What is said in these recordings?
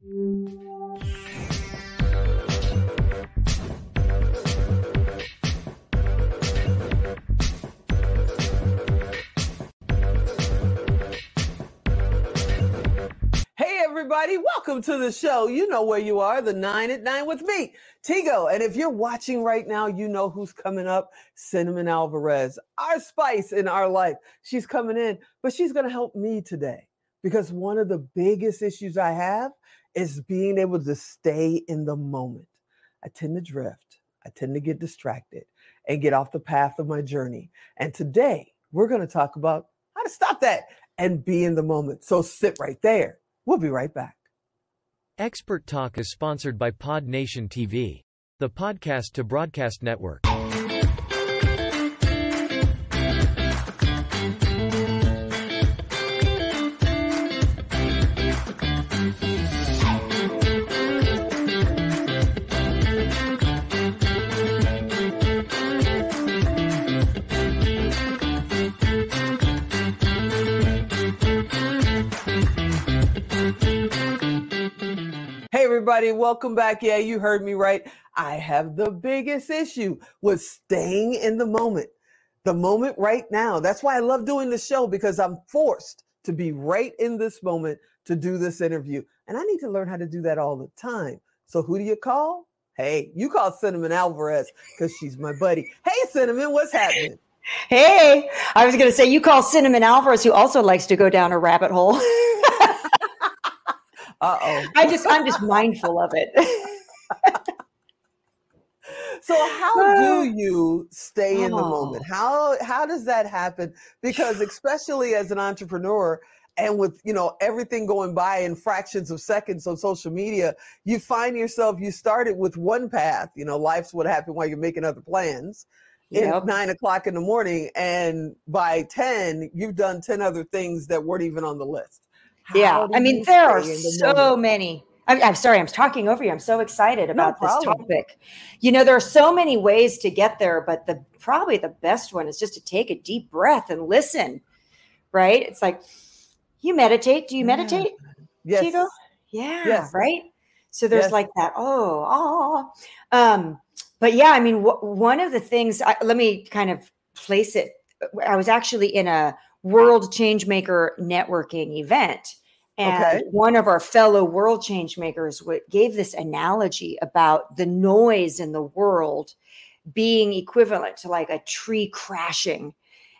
Hey, everybody, welcome to the show. You know where you are, the nine at nine with me, Tigo. And if you're watching right now, you know who's coming up Cinnamon Alvarez, our spice in our life. She's coming in, but she's going to help me today because one of the biggest issues I have is being able to stay in the moment. I tend to drift, I tend to get distracted and get off the path of my journey. And today, we're going to talk about how to stop that and be in the moment. So sit right there. We'll be right back. Expert Talk is sponsored by Pod Nation TV, the podcast to broadcast network. Everybody, welcome back. Yeah, you heard me right. I have the biggest issue with staying in the moment, the moment right now. That's why I love doing the show because I'm forced to be right in this moment to do this interview. And I need to learn how to do that all the time. So, who do you call? Hey, you call Cinnamon Alvarez because she's my buddy. Hey, Cinnamon, what's happening? Hey, I was going to say you call Cinnamon Alvarez, who also likes to go down a rabbit hole. Uh oh. I just, I'm just mindful of it. So how do you stay in the moment? How how does that happen? Because especially as an entrepreneur and with you know everything going by in fractions of seconds on social media, you find yourself you started with one path. You know, life's what happened while you're making other plans. Yep. At nine o'clock in the morning, and by ten, you've done ten other things that weren't even on the list. Yeah, How do I mean, there are stay in the so moment? many. I'm, I'm sorry, I'm talking over you. I'm so excited about this topic. You know, there are so many ways to get there, but the probably the best one is just to take a deep breath and listen. Right? It's like you meditate. Do you Yeah. meditate? Yes. Yeah, Yes. right. So there's Yes. like that. Oh, oh, um, but yeah, I mean, one of the things. I, let me kind of place it. I was actually in a World Changemaker networking event, and Okay. one of our fellow World Changemakers w- gave this analogy about the noise in the world being equivalent to like a tree crashing.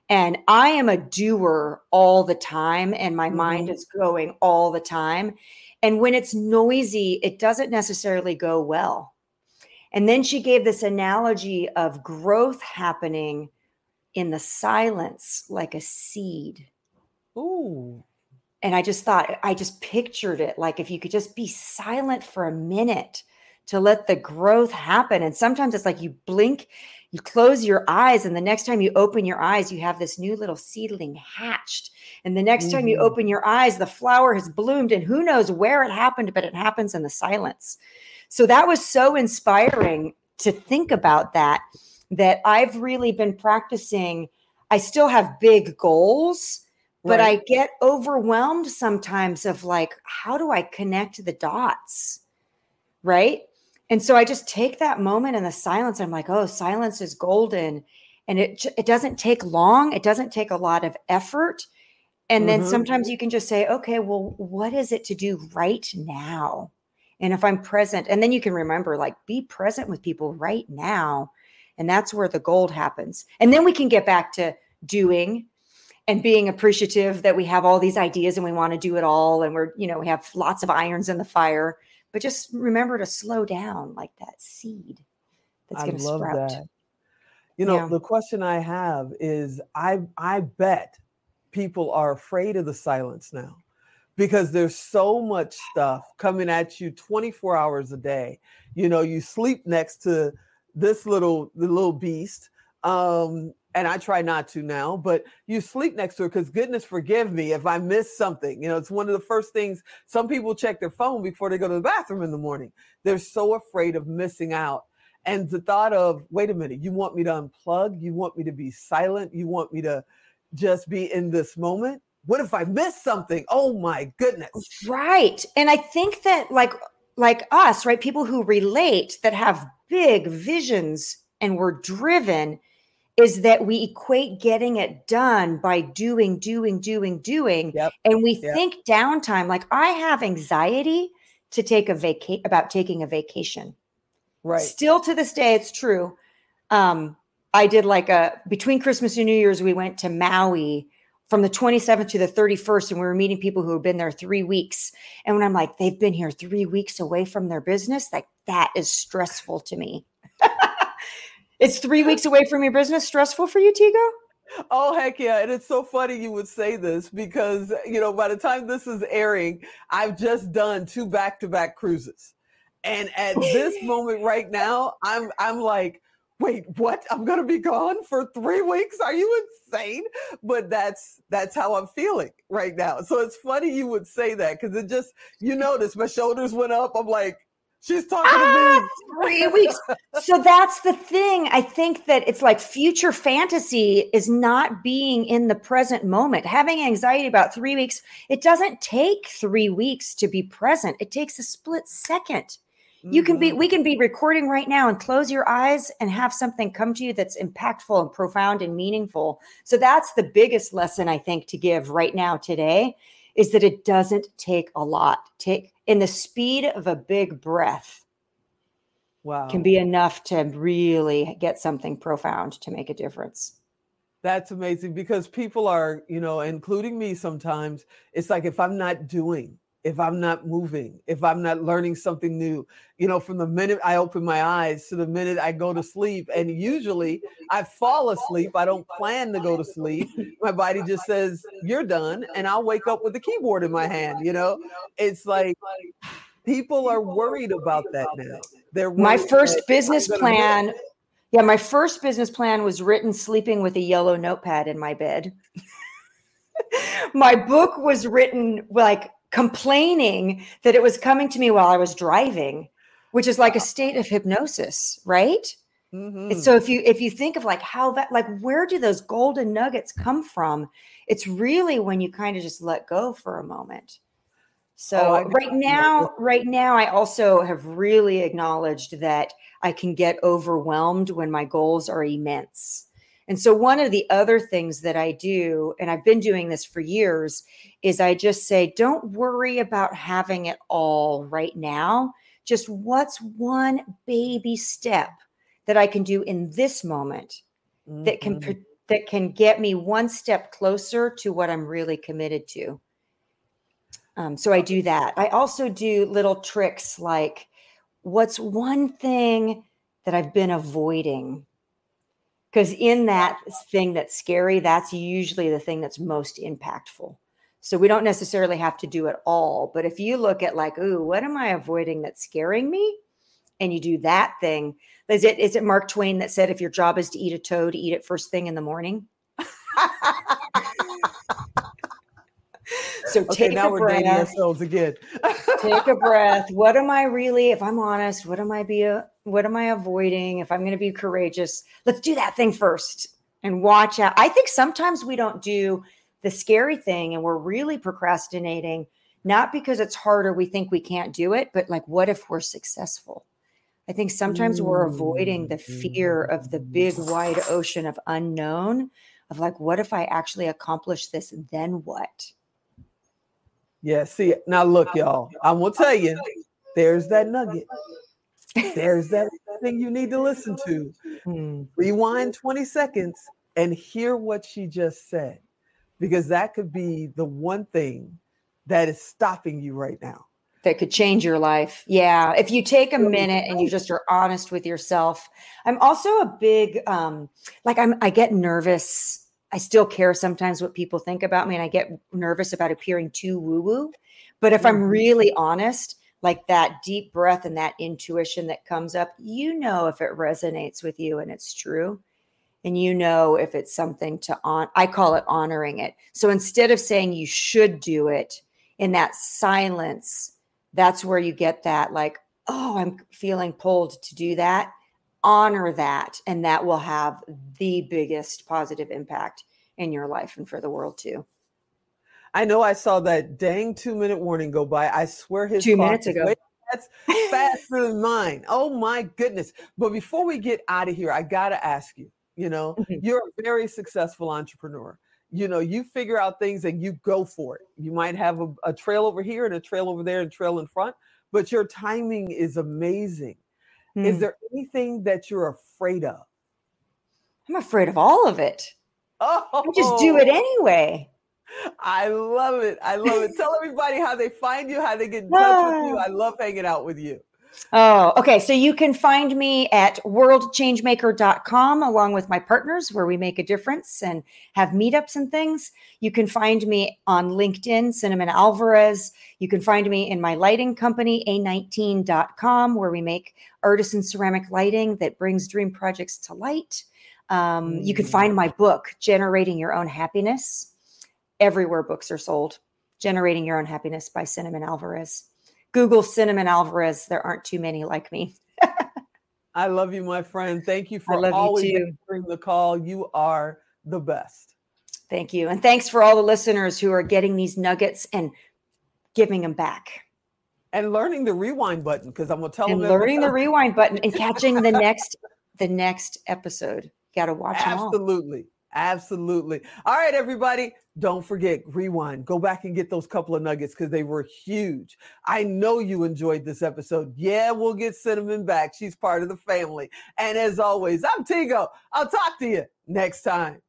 And I am a doer all the time, and my mind Mhm. is going all the time. And when it's noisy, it doesn't necessarily go well. And then she gave this analogy of growth happening in the silence, like a seed. Ooh. And I just thought, I just pictured it like if you could just be silent for a minute to let the growth happen. And sometimes it's like you blink, you close your eyes, and the next time you open your eyes, you have this new little seedling hatched. And the next time you Mhm. open your eyes, the flower has bloomed, and who knows where it happened, but it happens in the silence. So that was so inspiring to think about that, that I've really been practicing. I still have big goals but Right. I get overwhelmed sometimes of like, how do I connect the dots? Right. And so I just take that moment in the silence. I'm like, oh, silence is golden. And it, it doesn't take long, it doesn't take a lot of effort. And then Mhm. sometimes you can just say, okay, well, what is it to do right now? And if I'm present, and then you can remember, like, be present with people right now. And that's where the gold happens. And then we can get back to doing and being appreciative that we have all these ideas and we want to do it all and we're you know we have lots of irons in the fire but just remember to slow down like that seed that's going to love sprout that. You know, Yeah. the question I have is I I bet people are afraid of the silence now because there's so much stuff coming at you 24 hours a day. You know, you sleep next to this little the little beast. Um and I try not to now, but you sleep next to her because goodness forgive me if I miss something. You know, it's one of the first things some people check their phone before they go to the bathroom in the morning. They're so afraid of missing out. And the thought of, wait a minute, you want me to unplug? You want me to be silent? You want me to just be in this moment? what if I miss something? Oh my goodness. Right. And I think that like like us, right? People who relate that have big visions and we're driven is that we equate getting it done by doing, doing, doing, doing. Yep. And we Yep. think downtime, like I have anxiety to take a vacate about taking a vacation. Right. Still to this day, it's true. Um, I did like a between Christmas and New Year's, we went to Maui from the 27th to the 31st, and we were meeting people who had been there three weeks. And when I'm like, they've been here three weeks away from their business, like that is stressful to me. it's three weeks away from your business, stressful for you, Tigo? Oh heck yeah. And it's so funny you would say this because you know by the time this is airing, I've just done two back-to-back cruises. And at this moment right now, I'm I'm like, wait, what? I'm gonna be gone for three weeks? Are you insane? But that's that's how I'm feeling right now. So it's funny you would say that because it just you notice my shoulders went up. I'm like, she's talking to me. Ah, three weeks. So that's the thing. I think that it's like future fantasy is not being in the present moment. Having anxiety about three weeks, it doesn't take three weeks to be present. It takes a split second. You can be, Mhm. we can be recording right now and close your eyes and have something come to you that's impactful and profound and meaningful. So that's the biggest lesson I think to give right now today is that it doesn't take a lot. Take in the speed of a big breath wow. can be enough to really get something profound to make a difference. That's amazing because people are, you know, including me sometimes, it's like if I'm not doing, if I'm not moving, if I'm not learning something new, you know, from the minute I open my eyes to the minute I go to sleep, and usually I fall asleep, I don't plan to go to sleep. My body just says, You're done. And I'll wake up with the keyboard in my hand, you know? It's like people are worried about that now. They're My first business plan, yeah, my first business plan was written sleeping with a yellow notepad in my bed. my book was written like complaining that it was coming to me while I was driving, which is like a state of hypnosis, right? Mhm. So if you if you think of like how that like where do those golden nuggets come from? It's really when you kind of just let go for a moment. So Oh, right now right now i also have really acknowledged that i can get overwhelmed when my goals are immense and so one of the other things that i do and i've been doing this for years is i just say don't worry about having it all right now just what's one baby step that I can do in this moment that can Mhm. that can get me one step closer to what I'm really committed to. Um, so I do that. I also do little tricks like, what's one thing that I've been avoiding? Because in that thing that's scary, that's usually the thing that's most impactful. So we don't necessarily have to do it all. But if you look at like, ooh, what am I avoiding that's scaring me? And you do that thing. Is it is it Mark Twain that said if your job is to eat a toad, eat it first thing in the morning? So okay, take now a we're dating breath. ourselves again. take a breath. What am I really, if I'm honest, what am I be uh, what am I avoiding? If I'm going to be courageous, let's do that thing first and watch out. I think sometimes we don't do the scary thing and we're really procrastinating, not because it's harder, we think we can't do it, but like, what if we're successful? I think sometimes we're avoiding the fear of the big wide ocean of unknown of like, what if I actually accomplish this? Then what? Yeah, see, now look, y'all, I'm gonna tell you, there's that nugget. There's that thing you need to listen to. Hmm. Rewind 20 seconds and hear what she just said, because that could be the one thing that is stopping you right now. that could change your life. Yeah. If you take a minute and you just are honest with yourself. I'm also a big um like I'm I get nervous. I still care sometimes what people think about me and I get nervous about appearing too woo-woo. But if I'm Mhm. really honest, like that deep breath and that intuition that comes up, you know if it resonates with you and it's true. And you know if it's something to on I call it honoring it. So instead of saying you should do it in that silence, that's where you get that like oh i'm feeling pulled to do that honor that and that will have the biggest positive impact in your life and for the world too I know I saw that dang two minute warning go by. I swear his Two minutes ago. way That's faster than mine. Oh my goodness. But before we get out of here, I got to ask you, you know, Mhm. you're a very successful entrepreneur. You know, you figure out things and you go for it. You might have a, a trail over here and a trail over there and trail in front, but your timing is amazing. Is Hmm. there anything that you're afraid of? I'm afraid of all of it. Oh, I just do it anyway. I love it. I love it. Tell everybody how they find you, how they get in touch with you. I love hanging out with you. Oh, okay. So you can find me at worldchangemaker.com along with my partners where we make a difference and have meetups and things. You can find me on LinkedIn, Cinnamon Alvarez. You can find me in my lighting company, a19.com, where we make artisan ceramic lighting that brings dream projects to light. Um, You can find my book, Generating Your Own Happiness, everywhere books are sold. Generating Your Own Happiness by Cinnamon Alvarez. Google Cinnamon Alvarez. There aren't too many like me. I love you, my friend. Thank you for love you always too. answering the call. You are the best. Thank you. And thanks for all the listeners who are getting these nuggets and giving them back And learning the rewind button because I'm gonna tell and them learning the rewind button and catching the next the next episode. Got to watch. Absolutely. Absolutely. All right, everybody. Don't forget, rewind. Go back and get those couple of nuggets because they were huge. I know you enjoyed this episode. Yeah, we'll get Cinnamon back. She's part of the family. And as always, I'm Tigo. I'll talk to you next time.